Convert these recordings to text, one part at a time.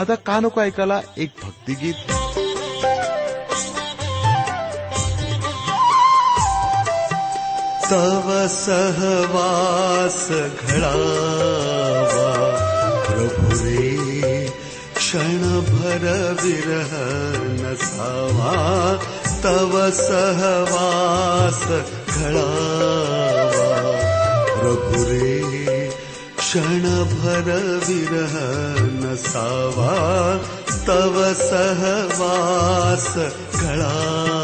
आता का नको ऐकायला एक भक्तिगीत तव सहवास घडावा प्रभुरे क्षणभर विरह नसावा तव सहवास घडावा प्रभुरे क्षणभर विरह न क्षण तव सहवास कला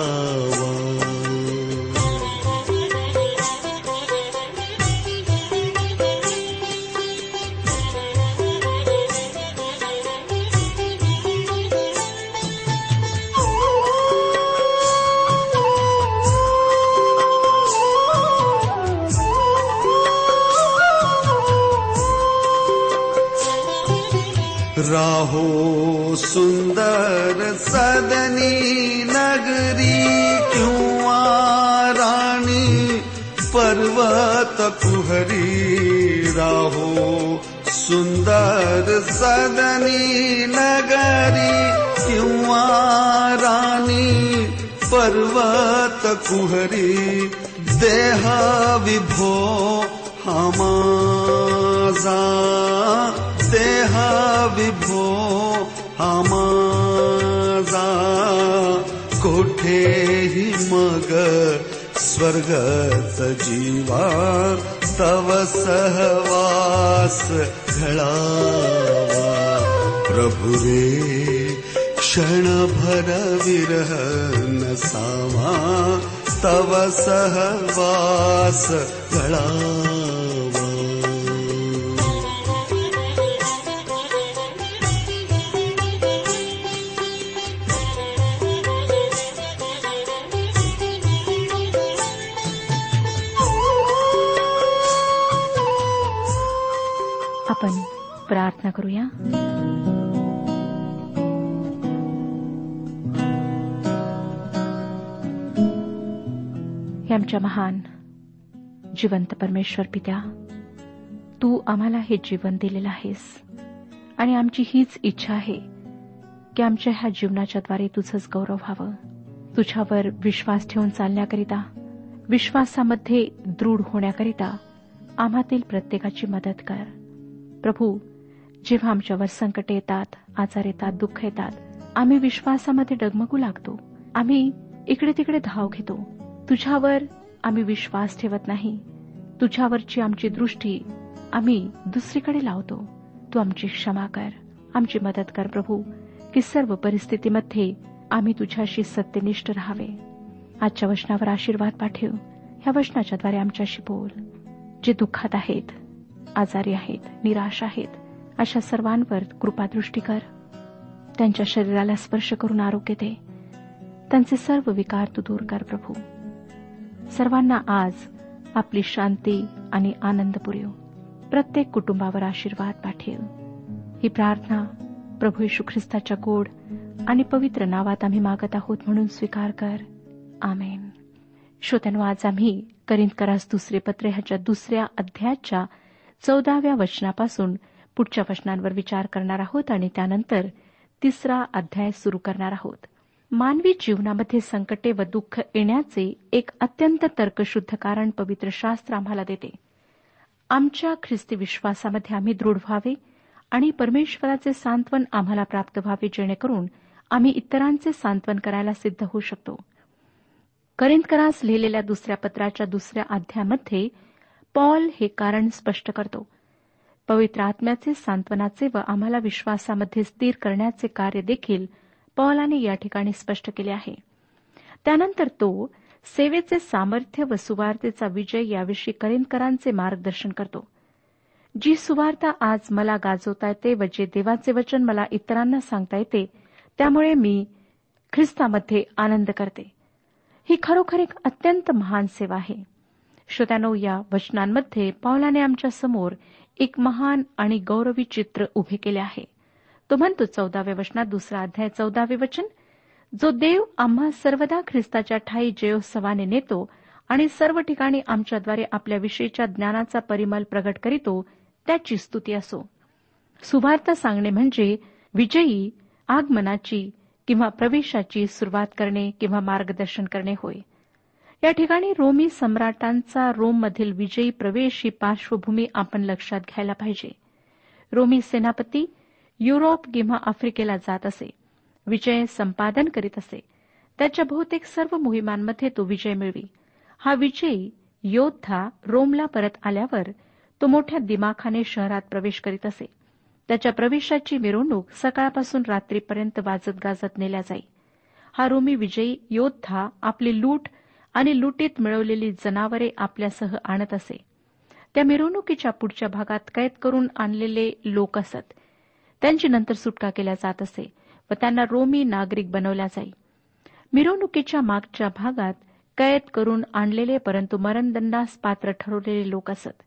राहो सुंदर सदनी नगरी किंवा राणी पर्वत कुहरी राहो सुंदर सदनी नगरी किंवा राणी पर्वत कुहरी देह विभो हमाजा देहा विभो आमाजा कोे हि मग स्वर्गत जीवा तव सहवास वास गला प्रभुरे क्षणभर विरह न समा तव सहवास वास प्रार्थना करूया. हे आमच्या महान जिवंत परमेश्वर पित्या तू आम्हाला हे जीवन दिलेलं आहेस. आणि आमची हीच इच्छा आहे की आमच्या ह्या जीवनाच्याद्वारे तुझंच गौरव व्हावं. तुझ्यावर विश्वास ठेवून चालण्याकरिता विश्वासामध्ये दृढ होण्याकरिता आम्हातील प्रत्येकाची मदत कर. प्रभू जेव्हा आमच्यावर संकट येतात आजार येतात दुःख येतात आम्ही विश्वासामध्ये डगमगू लागतो. आम्ही इकडे तिकडे धाव घेतो. तुझ्यावर आम्ही विश्वास ठेवत नाही. तुझ्यावरची आमची दृष्टी आम्ही दुसरीकडे लावतो. तू आमची क्षमा कर. आमची मदत कर प्रभू की सर्व परिस्थितीमध्ये आम्ही तुझ्याशी सत्यनिष्ठ राहावे. आजच्या वचनावर आशीर्वाद पाठव. ह्या वचनाच्याद्वारे आमच्याशी बोल. जे दुःखात आहेत आजारी आहेत निराश आहेत अशा सर्वांवर कृपादृष्टी कर. त्यांच्या शरीराला स्पर्श करून आरोग्य दे. त्यांचे सर्व विकार तू दूर कर प्रभू. सर्वांना आज आपली शांती आणि आनंद पुरेव. प्रत्येक कुटुंबावर आशीर्वाद पाठेव. ही प्रार्थना प्रभू येशू ख्रिस्ताच्या गोड आणि पवित्र नावात आम्ही मागत आहोत म्हणून स्वीकार कर. आमेन. श्रोत्यानो आज आम्ही करिंदकरास दुसरे पत्र ह्याच्या दुसऱ्या अध्यायाच्या चौदाव्या वचनापासून पुढच्या वचनांवर विचार करणार आहोत आणि त्यानंतर तिसरा अध्याय सुरू करणार आहोत. मानवी जीवनामध्ये संकटे व दुःख येण्याचे एक अत्यंत तर्कशुद्ध कारण पवित्र शास्त्र आम्हाला देते. आमच्या ख्रिस्ती विश्वासामध्ये आम्ही दृढ व्हावे आणि परमेश्वराचे सांत्वन आम्हाला प्राप्त व्हावे जेणेकरून आम्ही इतरांचे सांत्वन करायला सिद्ध होऊ शकतो. करिंदकरास लिहिलेल्या दुसऱ्या पत्राच्या दुसऱ्या अध्यायामध्ये पॉल हे कारण स्पष्ट करतो. पवित्र आत्म्याचे सांत्वनाचे व आम्हाला विश्वासामध्ये स्थिर करण्याचे कार्य देखील पॉलाने या ठिकाणी स्पष्ट केले आहे. त्यानंतर तो सेवेचे सामर्थ्य व सुवार्तेचा विजय याविषयी करिंदकरांचे मार्गदर्शन करतो. जी सुवार्ता आज मला गाजवता येते व जे देवाचे वचन मला इतरांना सांगता येते त्यामुळे मी ख्रिस्तामध्ये आनंद करते. ही खरोखर एक अत्यंत महान सेवा आहे. श्रोत्यानो या वचनांमध्ये पावलाने आमच्यासमोर एक महान आणि गौरवी चित्र उभे केले आहे. तो म्हणतो चौदाव्या वचनात दुसरा अध्याय चौदावे वचन जो देव आम्हा सर्वदा ख्रिस्ताच्या ठाई जयोत्सवाने नेतो आणि सर्व ठिकाणी आमच्याद्वारे आपल्याविषयीच्या ज्ञानाचा परिमल प्रगट करीतो त्याची स्तुती असो. सुभार्थ सांगणे म्हणजे विजयी आगमनाची किंवा प्रवेशाची सुरुवात करणे किंवा मार्गदर्शन करणे होय. या ठिकाणी रोमी सम्राटांचा रोममधील विजयी प्रवेश ही पार्श्वभूमी आपण लक्षात घ्यायला पाहिजे. रोमी सेनापती युरोप किंवा आफ्रिकेला जात असे. विजय संपादन करीत असे. त्याच्या बहुतेक सर्व मोहिमांमध्ये तो विजय मिळवी. हा विजयी योद्धा रोमला परत आल्यावर तो मोठ्या दिमाखाने शहरात प्रवेश करीत असे. त्याच्या प्रवेशाची मिरवणूक सकाळपासून रात्रीपर्यंत वाजत गाजत नेल्या जाई. हा रोमी विजयी योद्धा आपली लूट आणि लुटीत मिळवलेली जनावरे आपल्यासह आणत असे. त्या मिरवणुकीच्या पुढच्या भागात कैद करून आणलेले लोक असत. त्यांची नंतर सुटका केल्या जात असे व त्यांना रोमी नागरिक बनवल्या जाई. मिरवणुकीच्या मागच्या भागात कैद करून आणलेले परंतु मरणदंडास पात्र ठरवलेले लोक असत.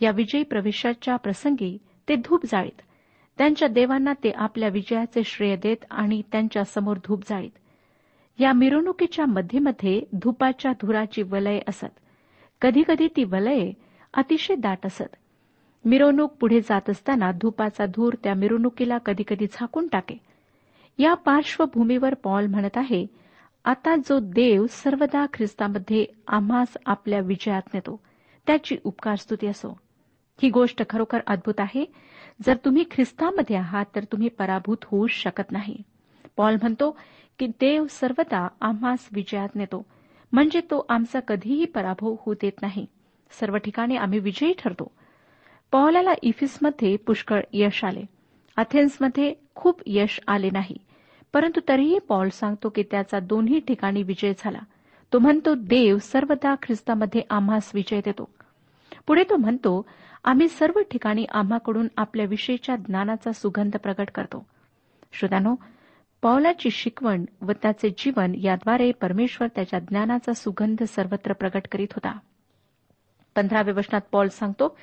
या विजयी प्रवेशाच्या प्रसंगी ते धूप जाळीत. त्यांच्या देवांना ते आपल्या विजयाचे श्रेय देत आणि त्यांच्यासमोर धूप जाळीत. या मिरवणुकीच्या मध्येमध्ये धुपाच्या धुराची वलय असत. कधीकधी ती वलये अतिशय दाट असत. मिरवणूक पुढे जात असताना धुपाचा धूर त्या मिरवणुकीला कधीकधी झाकून टाके. या पार्श्वभूमीवर पॉल म्हणत आहे आता जो देव सर्वदा ख्रिस्तामध्ये आम्हास आपल्या विजयात नेतो त्याची उपकार स्तुती असो. ही गोष्ट खरोखर अद्भुत आहे. जर तुम्ही ख्रिस्तामध्ये आहात तर तुम्ही पराभूत होऊ शकत नाही. पॉल म्हणतो की देव सर्वदा आम्हास विजयात नेतो. म्हणजे तो आमचा कधीही पराभव होऊ देत नाही. सर्व ठिकाणी आम्ही विजयी ठरतो. पॉलाला इफिसमध्ये पुष्कळ यश आले. अथेन्समध्ये खूप यश आले नाही. परंतु तरीही पॉल सांगतो की त्याचा दोन्ही ठिकाणी विजय झाला. तो म्हणतो देव सर्वदा ख्रिस्तामध्ये आम्हास विजय देतो. पुढे तो म्हणतो आम्ही सर्व ठिकाणी आम्हाकडून आपल्याविषयीच्या ज्ञानाचा सुगंध प्रकट करतो. श्रोत्यानो पौलाची शिकवण व त्याचे जीवन याद्वारे परमेश्वर त्याच्या ज्ञानाचा सुगंध सर्वत्र प्रकट करीत होता. पंधराव्या वचनात पॉल सांगतो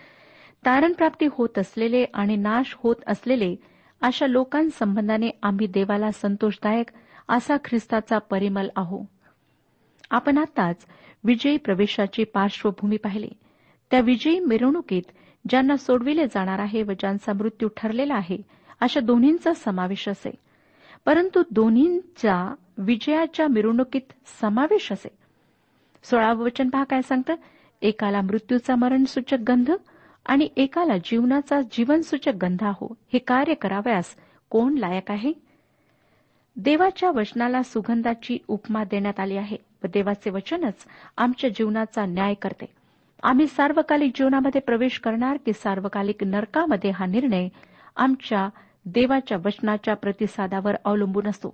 तारणप्राप्ती होत असलेले आणि नाश होत असलेले अशा लोकांसंबंधाने आम्ही देवाला संतोषदायक असा ख्रिस्ताचा परिमल आहो. आपण आताच विजयी प्रवेशाची पार्श्वभूमी पाहिली. त्या विजयी मिरवणुकीत ज्यांना सोडविले जाणार आहे व ज्यांचा मृत्यू ठरलेला आहे अशा दोन्हींचा समावेश असे. परंतु दोन्हींचा विजयाच्या मिरवणुकीत समावेश असे. सोळावं वचन पहा काय सांगतं? एकाला मृत्यूचा मरणसूचक गंध आणि एकाला जीवनाचा जीवनसूचक गंधा हो हे कार्य करावयास कोण लायक आहे? देवाच्या वचनाला सुगंधाची उपमा देण्यात आली आहे व देवाचे वचनच आमच्या जीवनाचा न्याय करते. आम्ही सार्वकालिक जीवनामध्ये प्रवेश करणार की सार्वकालिक नरकामध्ये हा निर्णय आमच्या देवाच्या वचनाच्या प्रतिसादावर अवलंबून असतो.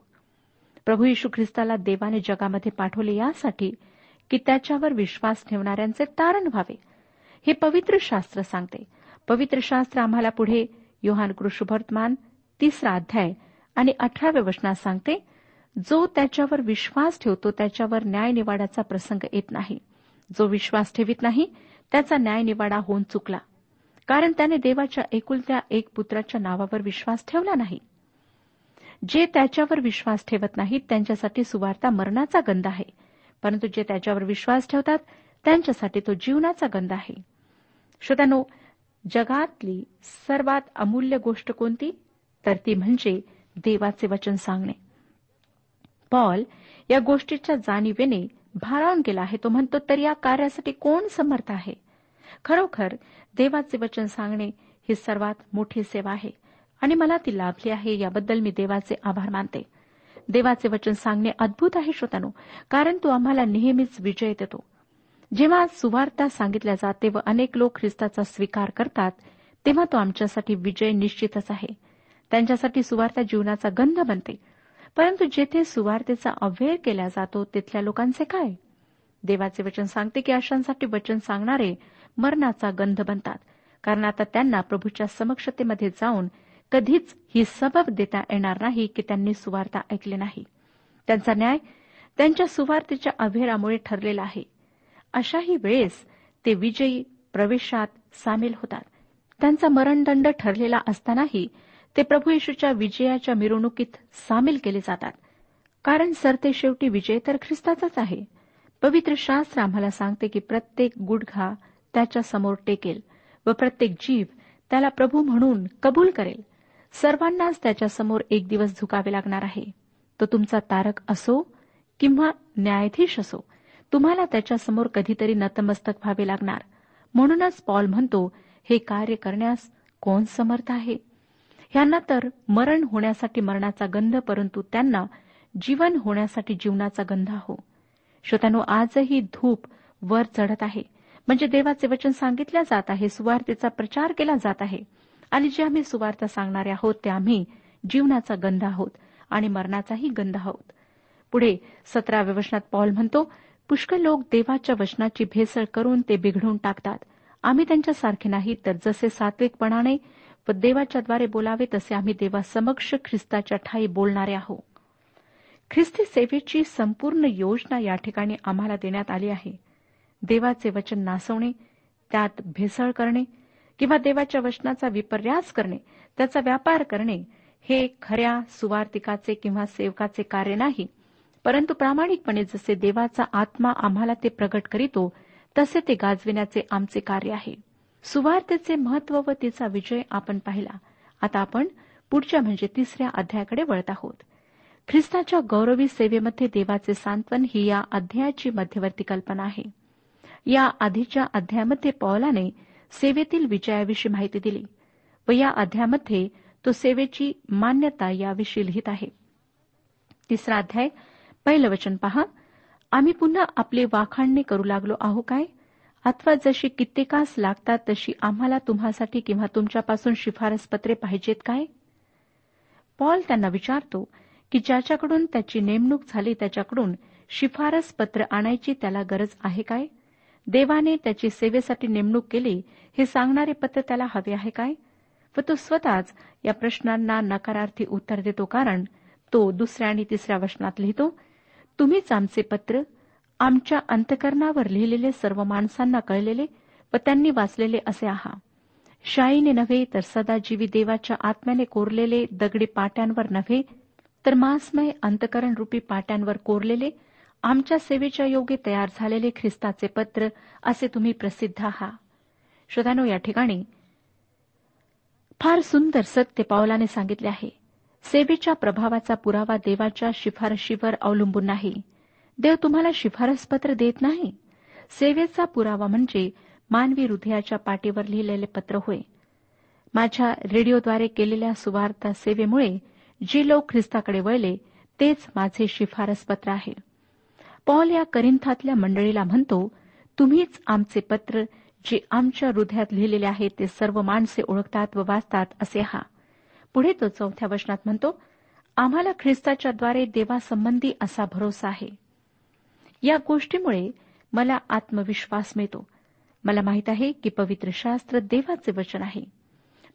प्रभू यशू ख्रिस्ताला देवाने जगामध्ये पाठवले यासाठी की त्याच्यावर विश्वास ठेवणाऱ्यांचे तारण व्हावे. हे पवित्र शास्त्र सांगते. पवित्र शास्त्र आम्हाला पुढे योहान कृषुभर्तमान तिसरा अध्याय आणि अठराव्या वचनात सांगते जो त्याच्यावर विश्वास ठेवतो त्याच्यावर न्यायनिवाडाचा प्रसंग येत नाही. जो विश्वास ठेवित नाही त्याचा न्यायनिवाडा होऊन चुकला. कारण त्याने देवाच्या एकुलत्या एक पुत्राच्या नावावर विश्वास ठेवला नाही. जे त्याच्यावर विश्वास ठेवत नाहीत त्यांच्यासाठी सुवार्ता मरणाचा गंध आहे. परंतु जे त्याच्यावर विश्वास ठेवतात त्यांच्यासाठी तो जीवनाचा गंध आहे. श्रोत्यानो जगातली सर्वात अमूल्य गोष्ट कोणती? तर ती म्हणजे देवाचे वचन सांगणे. पॉल या गोष्टीच्या जाणीवेने भारावून गेला आहे. तो म्हणतो तर या कार्यासाठी कोण समर्थ आहे? खरोखर देवाचे वचन सांगणे ही सर्वात मोठी सेवा आहे आणि मला ती लाभली आहे याबद्दल मी देवाचे आभार मानते. देवाचे वचन सांगणे अद्भुत आहे श्रोतानो कारण तो आम्हाला नेहमीच विजय देतो. जेव्हा सुवार्ता सांगितल्या जाते व अनेक लोक ख्रिस्ताचा स्वीकार करतात तेव्हा तो आमच्यासाठी विजय निश्चितच आहे. त्यांच्यासाठी सुवार्ता जीवनाचा गंध बनते. परंतु जेथे सुवार्तेचा अव्यय केला जातो तिथल्या लोकांचे काय? देवाचे वचन सांगते की अशांसाठी वचन सांगणारे मरणाचा गंध बनतात. कारण आता त्यांना प्रभूच्या समक्षतेमध्ये जाऊन कधीच ही सबब देता येणार नाही की त्यांनी सुवार्ता ऐकली नाही. त्यांचा न्याय त्यांच्या सुवार्तेच्या अभेरामुळे ठरलेला आहे. अशाही वेळेस ते विजयी प्रवेशात सामील होतात. त्यांचा मरणदंड ठरलेला असतानाही ते प्रभू येशूच्या विजयाच्या मिरवणुकीत सामील केले जातात. कारण सरते शेवटी विजय तर ख्रिस्ताचाच आहे. पवित्र शास्त्र आम्हाला सांगते की प्रत्येक गुडघा त्याच्यासमोर टेकेल व प्रत्येक जीव त्याला प्रभू म्हणून कबूल करेल. सर्वांनाच त्याच्यासमोर एक दिवस झुकावे लागणार आहे. तो तुमचा तारक असो किंवा न्यायाधीश असो तुम्हाला त्याच्यासमोर कधीतरी नतमस्तक व्हावे लागणार. म्हणूनच पॉल म्हणतो हे कार्य करण्यास कोण समर्थ आहे? ह्यांना तर मरण होण्यासाठी मरणाचा गंध परंतु त्यांना जीवन होण्यासाठी जीवनाचा गंध हो. श्रोत्यानो आजही धूप वर चढत आहे. म्हणजे देवाचे वचन सांगितल्या जात आहे सुवार्थेचा प्रचार केला जात आहे. आणि जे आम्ही सुवार्थ सांगणारे आहोत ते आम्ही जीवनाचा गंध आहोत आणि मरणाचाही गंध आहोत. पुढे सतराव्या वचनात पॉल म्हणतो पुष्कळ लोक देवाच्या वचनाची भेसळ करून ते बिघडून टाकतात. आम्ही त्यांच्यासारखे नाही तर जसे सात्विकपणाने व देवाच्याद्वारे बोलावे तसे आम्ही देवासमक्ष ख्रिस्ताच्या ठाई बोलणारे आहोत. ख्रिस्ती सेवेची संपूर्ण योजना या ठिकाणी आम्हाला देण्यात आली आहे. देवाचे वचन नासवणे त्यात भेसळ करणे किंवा देवाच्या वचनाचा विपर्यास करणे त्याचा व्यापार करणे हे खऱ्या सुवार्तिकाचे किंवा सेवकाचे कार्य नाही. परंतु प्रामाणिकपणे जसे देवाचा आत्मा आम्हाला ते प्रगट करीतो तसे ते गाजविण्याचे आमचे कार्य आहे. सुवार्तेचे महत्त्व व तिचा विजय आपण पाहिला. आता आपण पुढच्या म्हणजे तिसऱ्या अध्यायाकडे वळत आहोत. ख्रिस्ताच्या गौरवी सेवेमध्ये देवाचे सांत्वन ही या अध्यायाची मध्यवर्ती कल्पना आहे. या आधीच्या अध्यायामध्ये पॉलाने सेवेतील विजयाविषयी माहिती दिली व या अध्यायामध्ये तो सेवेची मान्यता याविषयी लिहित आहे. तिसरा अध्याय पहिलं वचन पहा. आम्ही पुन्हा आपले वाखाणणी करू लागलो आहो काय? अथवा जशी कित्येकास लागतात तशी आम्हाला तुम्हासाठी किंवा तुमच्यापासून शिफारस पत्रे पाहिजेत काय? पॉल त्यांना विचारतो की ज्याच्याकडून त्याची नेमणूक झाली त्याच्याकडून शिफारस पत्र आणायची त्याला गरज आहे काय? देवाने त्याची सेवेसाठी नेमणूक केली हे सांगणारे पत्र त्याला हवे आहे काय? व तो स्वतःच या प्रश्नांना नकारार्थी उत्तर देतो कारण तो दुसऱ्या आणि तिसऱ्या वचनात लिहितो तुम्हीच आमचे पत्र आमच्या अंतकरणावर लिहिलेले सर्व माणसांना कळलेले व त्यांनी वाचलेले असे आहा. शाईने नव्हे तर सदाजीवी देवाच्या आत्म्याने कोरलेले दगडी पाट्यांवर नव्हे तर मासमय अंतकरण रूपी पाट्यांवर कोरलेले आमच्या सेवेच्या योगे तयार झालेले ख्रिस्ताचे पत्र असे तुम्ही प्रसिद्ध आहात. श्रोतानो या ठिकाणी फार सुंदर सत्य पावलाने सांगितले आहे. सेवेच्या प्रभावाचा पुरावा देवाच्या शिफारशीवर अवलंबून नाही. देव तुम्हाला शिफारस पत्र देत नाही. सेवेचा पुरावा म्हणजे मानवी हृदयाच्या पाठीवर लिहिलेले पत्र होय. माझ्या रेडिओद्वारे केलेल्या सुवार्ता सेवेमुळे जे लोक ख्रिस्ताकडे वळले तेच माझे शिफारस पत्र आहे. पॉल या करिंथातल्या मंडळीला म्हणतो तुम्हीच आमचे पत्र जे आमच्या हृदयात लिहिलेले आहे ते सर्व माणसे ओळखतात व वाचतात असे हा. पुढे तो चौथ्या वचनात म्हणतो आम्हाला ख्रिस्ताच्याद्वारे देवासंबंधी असा भरोसा आहे. या गोष्टीमुळे मला आत्मविश्वास मिळतो. मला माहीत आहे की पवित्र शास्त्र देवाचे वचन आहे.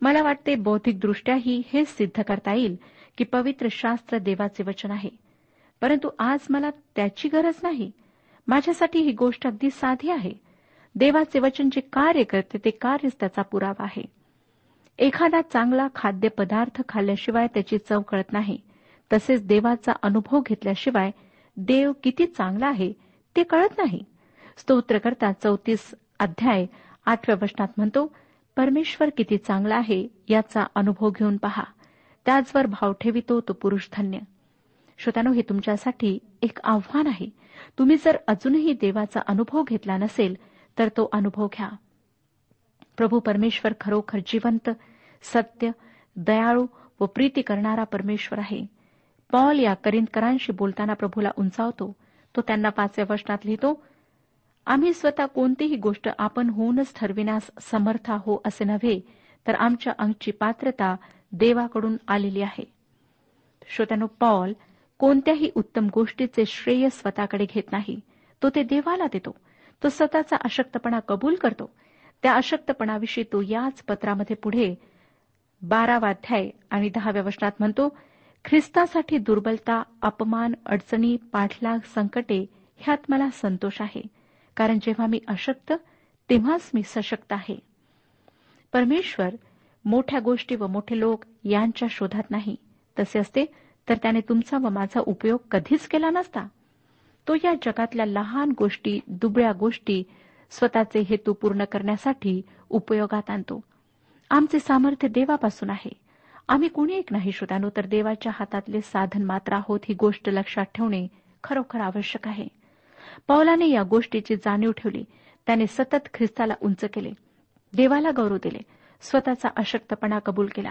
मला वाटते बौद्धिकदृष्ट्याही हे सिद्ध करता येईल की पवित्र शास्त्र देवाचे वचन आहे. परंतु आज मला त्याची गरज नाही. माझ्यासाठी ही गोष्ट अगदी साधी आहे. देवाचे वचन जे कार्य करते ते कार्यच त्याचा पुरावा आहे. एखादा चांगला खाद्यपदार्थ खाल्ल्याशिवाय त्याची चव कळत नाही. तसेच देवाचा अनुभव घेतल्याशिवाय देव किती चांगला आहे ते कळत नाही. स्तोत्रकर्ता चौतीस अध्याय आठव्या वचनात म्हणतो परमेश्वर किती चांगला आहे याचा अनुभव घेऊन पहा. त्याचवर भाव ठेवितो तो पुरुष धन्य. श्रोतानो हे तुमच्यासाठी एक आव्हान आहे. तुम्ही जर अजूनही देवाचा अनुभव घेतला नसेल तर तो अनुभव घ्या. प्रभू परमेश्वर खरोखर जिवंत सत्य दयाळू व प्रीती करणारा परमेश्वर आहे. पॉल या करिंदकरांशी बोलताना प्रभूला उंचावतो. तो त्यांना पाचव्या वचनात लिहितो आम्ही स्वतः कोणतीही गोष्ट आपण होऊनच ठरविण्यास समर्थ हो असे नव्हे तर आमच्या अंगची पात्रता देवाकडून आलेली आहे. श्रोत्यानो पॉल कोणत्याही उत्तम गोष्टीचे श्रेय स्वतःकडे घेत नाही. तो ते देवाला देतो. तो स्वतःचा अशक्तपणा कबूल करतो. त्या अशक्तपणाविषयी तो याच पत्रामध्ये पुढे बारावाध्याय आणि दहाव्या वचनात म्हणतो ख्रिस्तासाठी दुर्बलता अपमान अडचणी पाठलाग संकटे ह्यात मला संतोष आहे. कारण जेव्हा मी अशक्त तेव्हाच मी सशक्त आहे. परमेश्वर मोठ्या गोष्टी व मोठे लोक यांच्या शोधात नाही. तसे असते तर त्याने तुमचा व माझा उपयोग कधीच केला नसता. तो या जगातल्या लहान गोष्टी दुबळ्या गोष्टी स्वतःचे हेतू पूर्ण करण्यासाठी उपयोगात आणतो. आमचे सामर्थ्य देवापासून आहे. आम्ही कोणी एक नाही श्रोतानो तर देवाच्या हातातले साधन मात्र आहोत ही गोष्ट लक्षात ठेवणे खरोखर आवश्यक आहे. पौलाने या गोष्टीची जाणीव ठेवली. त्याने सतत ख्रिस्ताला उंच केले. देवाला गौरव दिले. स्वतःचा अशक्तपणा कबूल केला.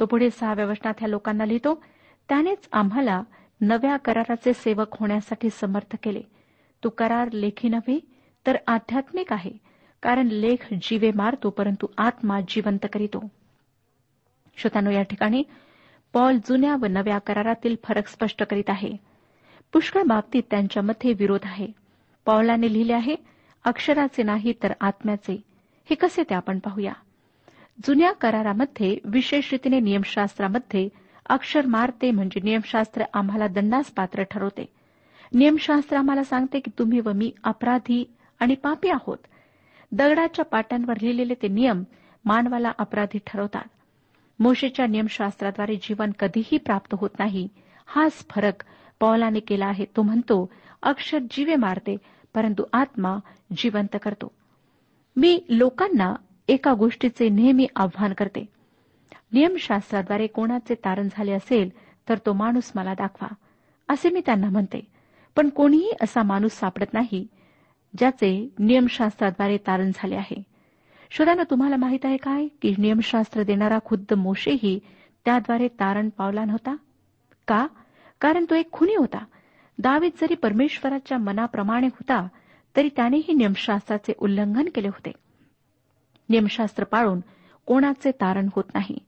तो पुढे सहाव्या वचनात ह्या लोकांना लिहितो त्यानेच आम्हाला नव्या कराराचे सेवक होण्यासाठी समर्थ केले. तो करार लेखी नव्हे तर आध्यात्मिक आहे कारण लेख जीवे मारतो परंतु आत्मा जिवंत करीतो. श्रोतानो या ठिकाणी पॉल जुन्या व नव्या करारातील फरक स्पष्ट करीत आहे. पुष्कळ बाबतीत त्यांच्यामध्ये विरोध आहे. पॉलाने लिहिले आहे अक्षराचे नाही तर आत्म्याचे. हे कसे ते आपण पाहूया? जुन्या करारामध्ये विशेष रीतीने नियमशास्त्रामध्ये अक्षर मारते म्हणजे नियमशास्त्र आम्हाला दंडास पात्र ठरवते. नियमशास्त्र आम्हाला सांगते की तुम्ही व मी अपराधी आणि पापी आहोत. दगडाच्या पाट्यांवर लिहिलेले ते नियम मानवाला अपराधी ठरवतात. मोशेच्या नियमशास्त्राद्वारे जीवन कधीही प्राप्त होत नाही. हाच फरक पौलाने केला आहे. तो म्हणतो अक्षर जीवे मारते परंतु आत्मा जिवंत करतो. मी लोकांना एका गोष्टीचे नेहमी आव्हान करते. नियमशास्त्राद्वारे कोणाचे तारण झाले असेल तर तो माणूस मला दाखवा असे मी त्यांना म्हणते. पण कोणीही असा माणूस सापडत नाही ज्याचे नियमशास्त्राद्वारे तारण झाले आहे. श्रोत्यानं तुम्हाला माहीत आहे काय की नियमशास्त्र देणारा खुद्द मोशेही त्याद्वारे तारण पावला नव्हता? का? कारण तो एक खुनी होता. दावीत जरी परमेश्वराच्या मनाप्रमाणे होता तरी त्यानेही नियमशास्त्राचे उल्लंघन केले होते. नियमशास्त्र पाळून कोणाचे तारण होत नाही.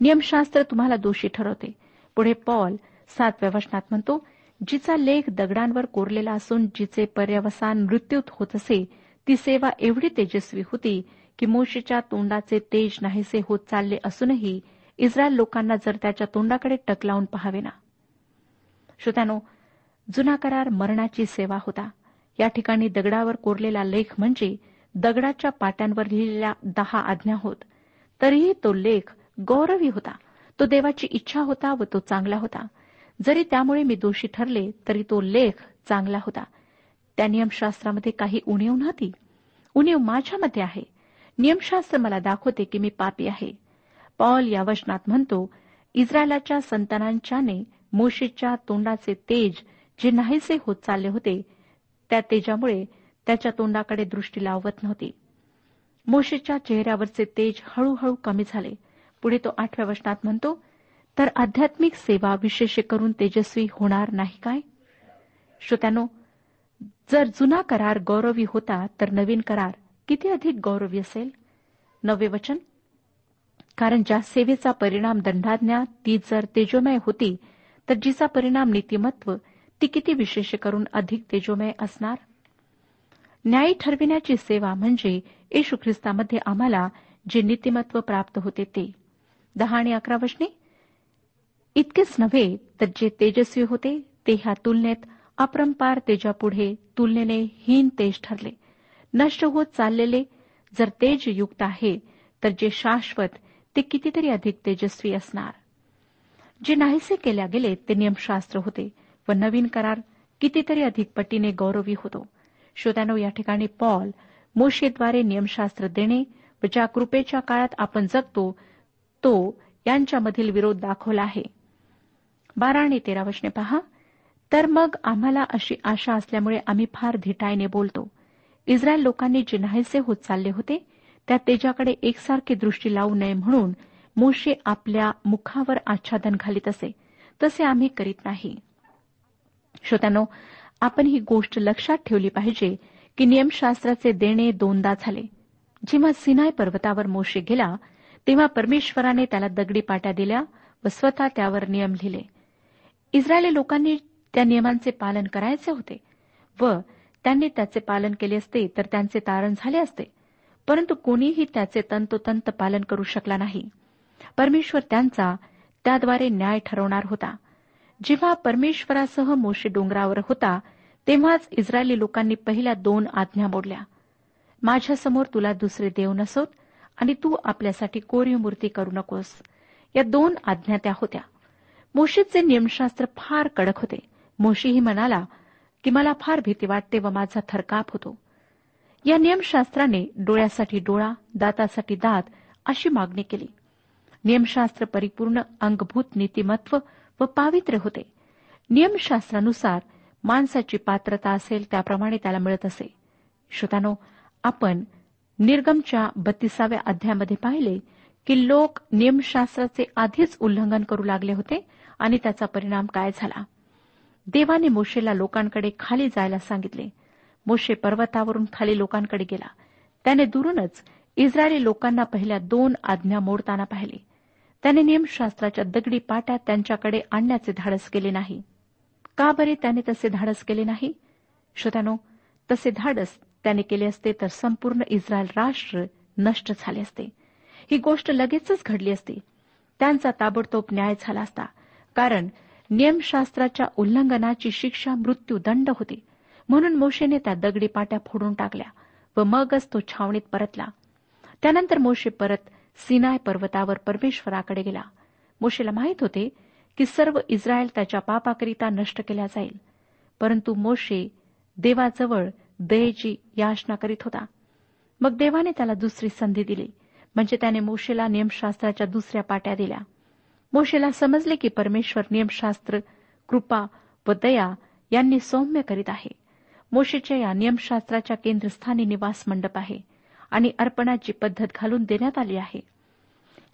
नियमशास्त्र तुम्हाला दोषी ठरवते. पुढे पॉल सातव्या वचनात म्हणतो जिचा लेख दगडांवर कोरलेला असून जिचे पर्यवसान मृत्यूत होत असे ती सेवा एवढी तेजस्वी होती की मोशीच्या तोंडाचे तेज नाहीसे होत चालले असूनही इस्रायल लोकांना जर त्याच्या तोंडाकडे टक लावून पहावे ना श्रोत्यानो जुना करार मरणाची सेवा होता. या ठिकाणी दगडावर कोरलेला लेख म्हणजे दगडाच्या पाट्यांवर लिहिलेल्या दहा आज्ञा होत. तरीही तो लेख गौरवी होता. तो देवाची इच्छा होता व तो चांगला होता. जरी त्यामुळे मी दोषी ठरले तरी तो लेख चांगला होता. त्या नियमशास्त्रामध्ये काही उणीव नव्हती. उणीव माझ्यामध्ये आहे. नियमशास्त्र मला दाखवते की मी पापी आहे. पॉल या वचनात म्हणतो इस्रायलाच्या संतानांच्याने मोशीच्या तोंडाचे तेज जे नाहीसे होत चालले होते त्या तेजामुळे त्याच्या तोंडाकडे दृष्टी लावत नव्हती. मोशीच्या चेहऱ्यावरचे तेज हळूहळू कमी झाले. पुढे तो आठव्या वचनात म्हणतो तर आध्यात्मिक सेवा विशेष करून तेजस्वी होणार नाही काय? श्रोत्यानो जर जुना करार गौरवी होता तर नवीन करार किती अधिक गौरवी असेल? नवे वचन? कारण ज्या सेवेचा परिणाम दंडाज्ञा ती जर तेजोमय होती तर जिचा परिणाम नीतिमत्व ती किती विशेष करून अधिक तेजोमय असणार? न्यायी ठरविण्याची सेवा म्हणजे येशू ख्रिस्तामध्ये आम्हाला जे नीतिमत्व प्राप्त होते ते. दहा आणि अकरा वचने इतकेच नव्हे तर जे तेजस्वी होते ते ह्या तुलनेत अपरंपार तेजापुढे तुलनेने हीन तेज ठरले. नष्ट होत चाललेले जर तेज युक्त आहे तर जे शाश्वत ते कितीतरी अधिक तेजस्वी असणार. जे नाहीसे केल्या गेले ते नियमशास्त्र होते व नवीन करार कितीतरी अधिक पटीने गौरवी होतो. श्रोत्यानो या ठिकाणी पॉल मोशेद्वारे नियमशास्त्र देणे व ज्या कृपेच्या काळात आपण जगतो तो यांच्यामधील विरोध दाखवला आहे. बारा आणि तेरा वचने पहा. तर मग आम्हाला अशी आशा असल्यामुळे आम्ही फार धिटायने बोलतो. इस्रायल लोकांनी जे नाहीसे होत चालले होते त्या तेजाकडे एकसारखी दृष्टी लावू नये म्हणून मोशे आपल्या मुखावर आच्छादन घालीत असे. तसे आम्ही करीत नाही. श्रोत्यानो आपण ही गोष्ट लक्षात ठेवली पाहिजे की नियमशास्त्राचे देणे दोनदा झाले. जेव्हा सिनाय पर्वतावर मोशे गेला तेव्हा परमेश्वराने त्याला दगडी पाट्या दिल्या व स्वतः त्यावर नियम लिहिले. इस्रायली लोकांनी त्या नियमांचे पालन करायचे होते व त्यांनी त्याचे पालन केले असते तर त्यांचे तारण झाले असते. परंतु कोणीही त्याचे तंतोतंत पालन करू शकला नाही. परमेश्वर त्यांचा त्याद्वारे न्याय ठरवणार होता. जेव्हा परमेश्वरासह मोशे डोंगरावर होता तेव्हाच इस्रायली लोकांनी पहिल्या दोन आज्ञा मोडल्या. माझ्यासमोर तुला दुसरे देव नसोत आणि तू आपल्यासाठी कोरीव मूर्ती करू नकोस. या दोन आज्ञा त्या होत्या. मोशीचे नियमशास्त्र फार कडक होते. मोशीही म्हणाला की मला फार भीती वाटते व माझा थरकाप होतो. या नियमशास्त्राने डोळ्यासाठी डोळा दातासाठी दात अशी मागणी केली. नियमशास्त्र परिपूर्ण अंगभूत नीतिमत्व व पावित्र्य होते. नियमशास्त्रानुसार माणसाची पात्रता असेल त्याप्रमाणे त्याला मिळत असे. श्रोतानो आपण निर्गमच्या बत्तीसाव्या अध्यायामध्ये पाहिले की लोक नियमशास्त्राचे आधीच उल्लंघन करू लागले होते आणि त्याचा परिणाम काय झाला? देवाने मोशेला लोकांकडे खाली जायला सांगितले. मोशे पर्वतावरून खाली लोकांकडे गेला. त्याने दुरूनच इस्रायली लोकांना पहिल्या दोन आज्ञा मोडताना पाहिले. त्याने नियमशास्त्राच्या दगडी पाट्या त्यांच्याकडे आणण्याचे धाडस केले नाही. का बरे त्याने तसे धाडस केले नाही? श्रोत्यानो तसे धाडस त्याने केले असते तर संपूर्ण इस्रायल राष्ट्र नष्ट झाले असते. ही गोष्ट लगेचच घडली असती. त्यांचा ताबडतोब न्याय झाला असता. कारण नियमशास्त्राच्या उल्लंघनाची शिक्षा मृत्यूदंड होती. म्हणून मोशेने त्या दगडी पाट्या फोडून टाकल्या व मगच तो छावणीत परतला. त्यानंतर मोशे परत सिनाय पर्वतावर परमेश्वराकडे गेला. मोशेला माहीत होते की सर्व इस्रायल त्याच्या पापाकरिता नष्ट केल्या जाईल. परंतु मोशे देवाजवळ बेची याचना करीत होता. मग देवाने त्याला दुसरी संधी दिली. म्हणजे त्याने मोशेला नियमशास्त्राच्या दुसऱ्या पाट्या दिल्या. मोशेला समजले की परमेश्वर नियमशास्त्र कृपा व दया यांनी सौम्य करीत आहे. मोशेच्या या नियमशास्त्राच्या केंद्रस्थानी निवास मंडप आहे आणि अर्पणाची पद्धत घालून देण्यात आली आहे.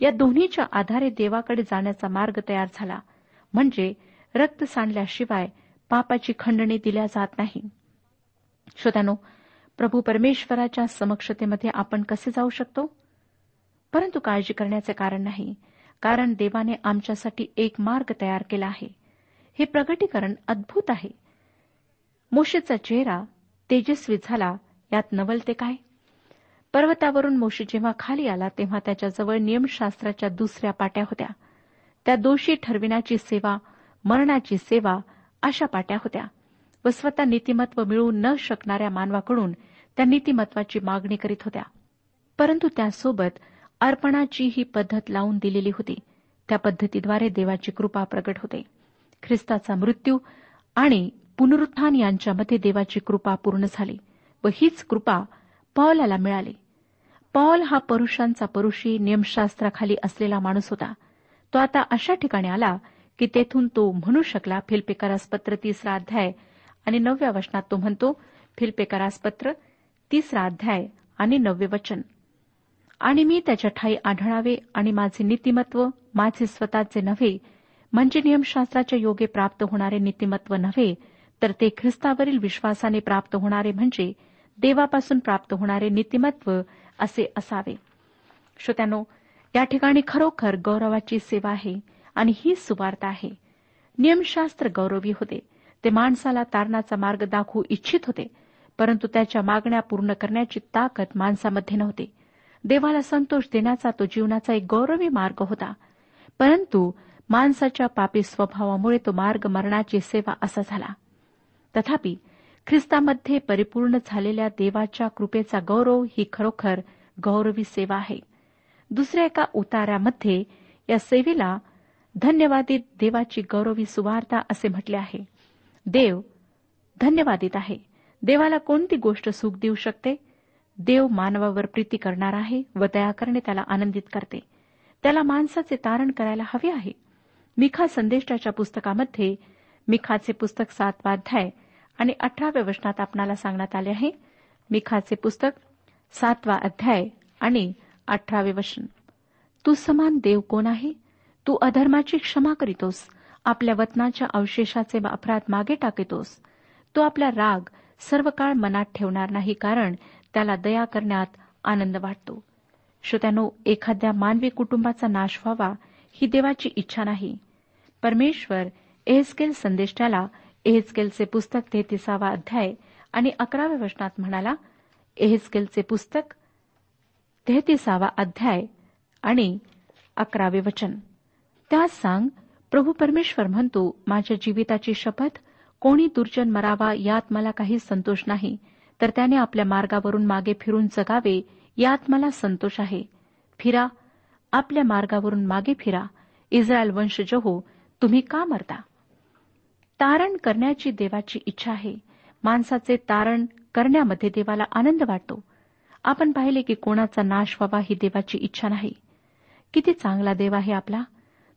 या दोन्हीच्या आधारे देवाकडे जाण्याचा मार्ग तयार झाला. म्हणजे रक्त सांडल्याशिवाय पापाची खंडणी दिल्या जात नाही. श्रोत्यानो प्रभू परमेश्वराच्या समक्षतेमध्ये आपण कसे जाऊ शकतो? परंतु काळजी करण्याचे कारण नाही कारण देवाने आमच्यासाठी एक मार्ग तयार केला आहे. हे प्रगटीकरण अद्भुत आहे. मोशेचा चेहरा तेजस्वी झाला यात नवलते काय? पर्वतावरून मोशी जेव्हा खाली आला तेव्हा त्याच्याजवळ नियमशास्त्राच्या दुसऱ्या पाट्या होत्या. त्या दोषी ठरविण्याची सेवा मरणाची सेवा अशा पाट्या होत्या. व स्वतः नीतिमत्व मिळू न शकणाऱ्या मानवाकडून त्या नीतिमत्वाची मागणी करीत होत्या. परंतु त्यासोबत अर्पणाची ही पद्धत लावून दिलेली होती. त्या पद्धतीद्वारे देवाची कृपा प्रगट होते. ख्रिस्ताचा मृत्यू आणि पुनरुत्थान यांच्यामध्ये देवाची कृपा पूर्ण झाली व हीच कृपा पॉलाला मिळाली. पॉल हा परुषांचा परुषी नियमशास्त्राखाली असलेला माणूस होता. तो आता अशा ठिकाणी आला की तेथून तो म्हणू शकला फिल्पेकारास पत्र तिसरा अध्याय आणि नवव्या वचनात तो म्हणतो फिल्पेकरास पत्र तिसरा अध्याय आणि नववे वचन. आणि मी त्याच्या ठाई आढळावे आणि माझे नीतिमत्व माझे स्वतःचे नव्हे म्हणजे नियमशास्त्राच्या योगे प्राप्त होणारे नीतिमत्व नव्हे तर ते ख्रिस्तावरील विश्वासाने प्राप्त होणारे म्हणजे देवापासून प्राप्त होणारे नीतिमत्व असे असावे. श्रोत्यानो या ठिकाणी खरोखर गौरवाची सेवा आहे आणि ही सुवार्ता आहे. नियमशास्त्र गौरवी होते. ते माणसाला तारणाचा मार्ग दाखवू इच्छित होते परंतु त्याच्या मागण्या पूर्ण करण्याची ताकद माणसामध्ये नव्हती. देवाला संतोष देण्याचा तो जीवनाचा एक गौरवी मार्ग होता. परंतु माणसाच्या पापी स्वभावामुळे तो मार्ग मरणाची सेवा असा झाला. तथापि ख्रिस्तामध्ये परिपूर्ण झालेल्या देवाच्या कृपेचा गौरव ही खरोखर गौरवी सेवा आहे. दुसऱ्या एका उतारामध्ये या सेवेला धन्यवादित देवाची गौरवी सुवार्ता असे म्हटले आहे. देव धन्यवादित आहे. देवाला कोणती गोष्ट सुख देऊ शकते? देव मानवावर प्रीती करणार आहे व दया करणे त्याला आनंदित करते. त्याला माणसाचे तारण करायला हवे आहे. मिखा संदेष्टाच्या पुस्तकामध्ये मिखाचे पुस्तक सातवाध्याय आणि अठराव्या वचनात आपणाला सांगण्यात आले आहे. मिखाचे पुस्तक सातवा अध्याय आणि अठरावे वचन. तू समान देव कोण आहे? तू अधर्माची क्षमा करीतोस. आपल्या वतनाच्या अवशेषाचे अपराध मागे टाकतोस. तो आपला राग सर्व काळ मनात ठेवणार नाही कारण त्याला दया करण्यात आनंद वाटतो. श्रोत्यानो एखाद्या मानवी कुटुंबाचा नाश व्हावा ही देवाची इच्छा नाही. परमेश्वर एहस्केल संदेष्टाला एहस्केलचे पुस्तक तेहतीसावा अध्याय आणि अकराव्या वचनात म्हणाला एहस्केलचे पुस्तक तेहतीसावा अध्याय आणि अकरावे वचन. त्यास सांग प्रभू परमेश्वर म्हणतो माझ्या जीविताची शपथ कोणी दुर्जन मरावा यात मला काही संतोष नाही. तर त्याने आपल्या मार्गावरून मागे फिरून जगावे यात मला संतोष आहे. फिरा आपल्या मार्गावरून मागे फिरा. इस्रायल वंशज हो तुम्ही का मरता? तारण करण्याची देवाची इच्छा आहे. माणसाचे तारण करण्यामध्ये देवाला आनंद वाटतो. आपण पाहिले की कोणाचा नाश व्हावा ही देवाची इच्छा नाही. किती चांगला देव आहे आपला.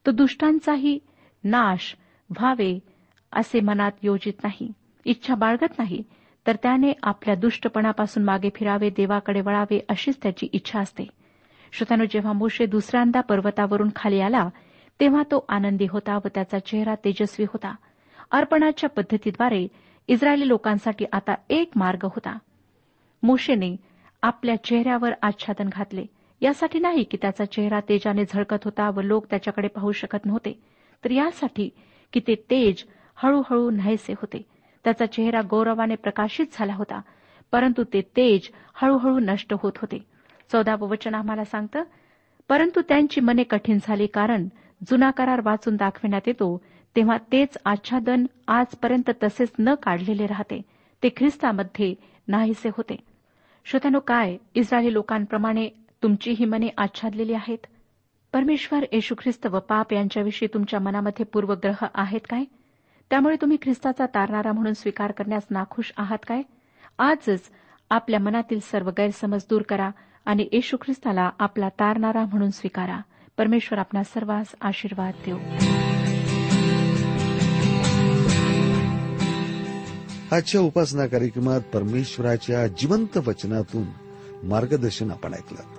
तो दुष्टांचाही नाश व्हावे असे मनात योजित नाही. इच्छा बाळगत नाही तर त्याने आपल्या दुष्टपणापासून मागे फिरावे देवाकडे वळावे अशीच त्याची इच्छा असते. श्रोत्यानो जेव्हा मोशे दुसऱ्यांदा पर्वतावरून खाली आला तेव्हा तो आनंदी होता व त्याचा चेहरा तेजस्वी होता. अर्पणाच्या पद्धतीद्वारे इस्रायली लोकांसाठी आता एक मार्ग होता. मोशेने आपल्या चेहऱ्यावर आच्छादन घातले. यासाठी नाही की त्याचा चेहरा तेजाने झळकत होता व लोक त्याच्याकडे पाहू शकत नव्हते. तर यासाठी की ते तेज हळूहळू नाहीसे होते. त्याचा चेहरा गौरवाने प्रकाशित झाला होता परंतु ते तेज हळूहळू नष्ट होत होते. चौदावं वचन आम्हाला सांगतं परंतु त्यांची मने कठीण झाली कारण जुना करार वाचून दाखविण्यात येतो तेव्हा तेच आच्छादन आजपर्यंत तसेच न काढलेले राहते. ते ख्रिस्तामध्ये नाहीसे होते. श्रोत्यानो काय? इस्रायली लोकांप्रमाणे तुमची ही मने आच्छादलेली आहेत? परमेश्वर येशू ख्रिस्त व पाप यांच्याविषयी तुमच्या मनामध्ये पूर्वग्रह आहेत काय? त्यामुळे तुम्ही ख्रिस्ताचा तारणारा म्हणून स्वीकार करण्यास नाखुश आहात काय? आजच आपल्या मनातील सर्व गैरसमज दूर करा आणि येशू ख्रिस्ताला आपला तारणारा म्हणून स्वीकारा. परमेश्वर आपला सर्वांस आशीर्वाद देऊ. आजच्या उपासना कार्यक्रमात परमेश्वराच्या जिवंत वचनातून मार्गदर्शन आपण ऐकलं.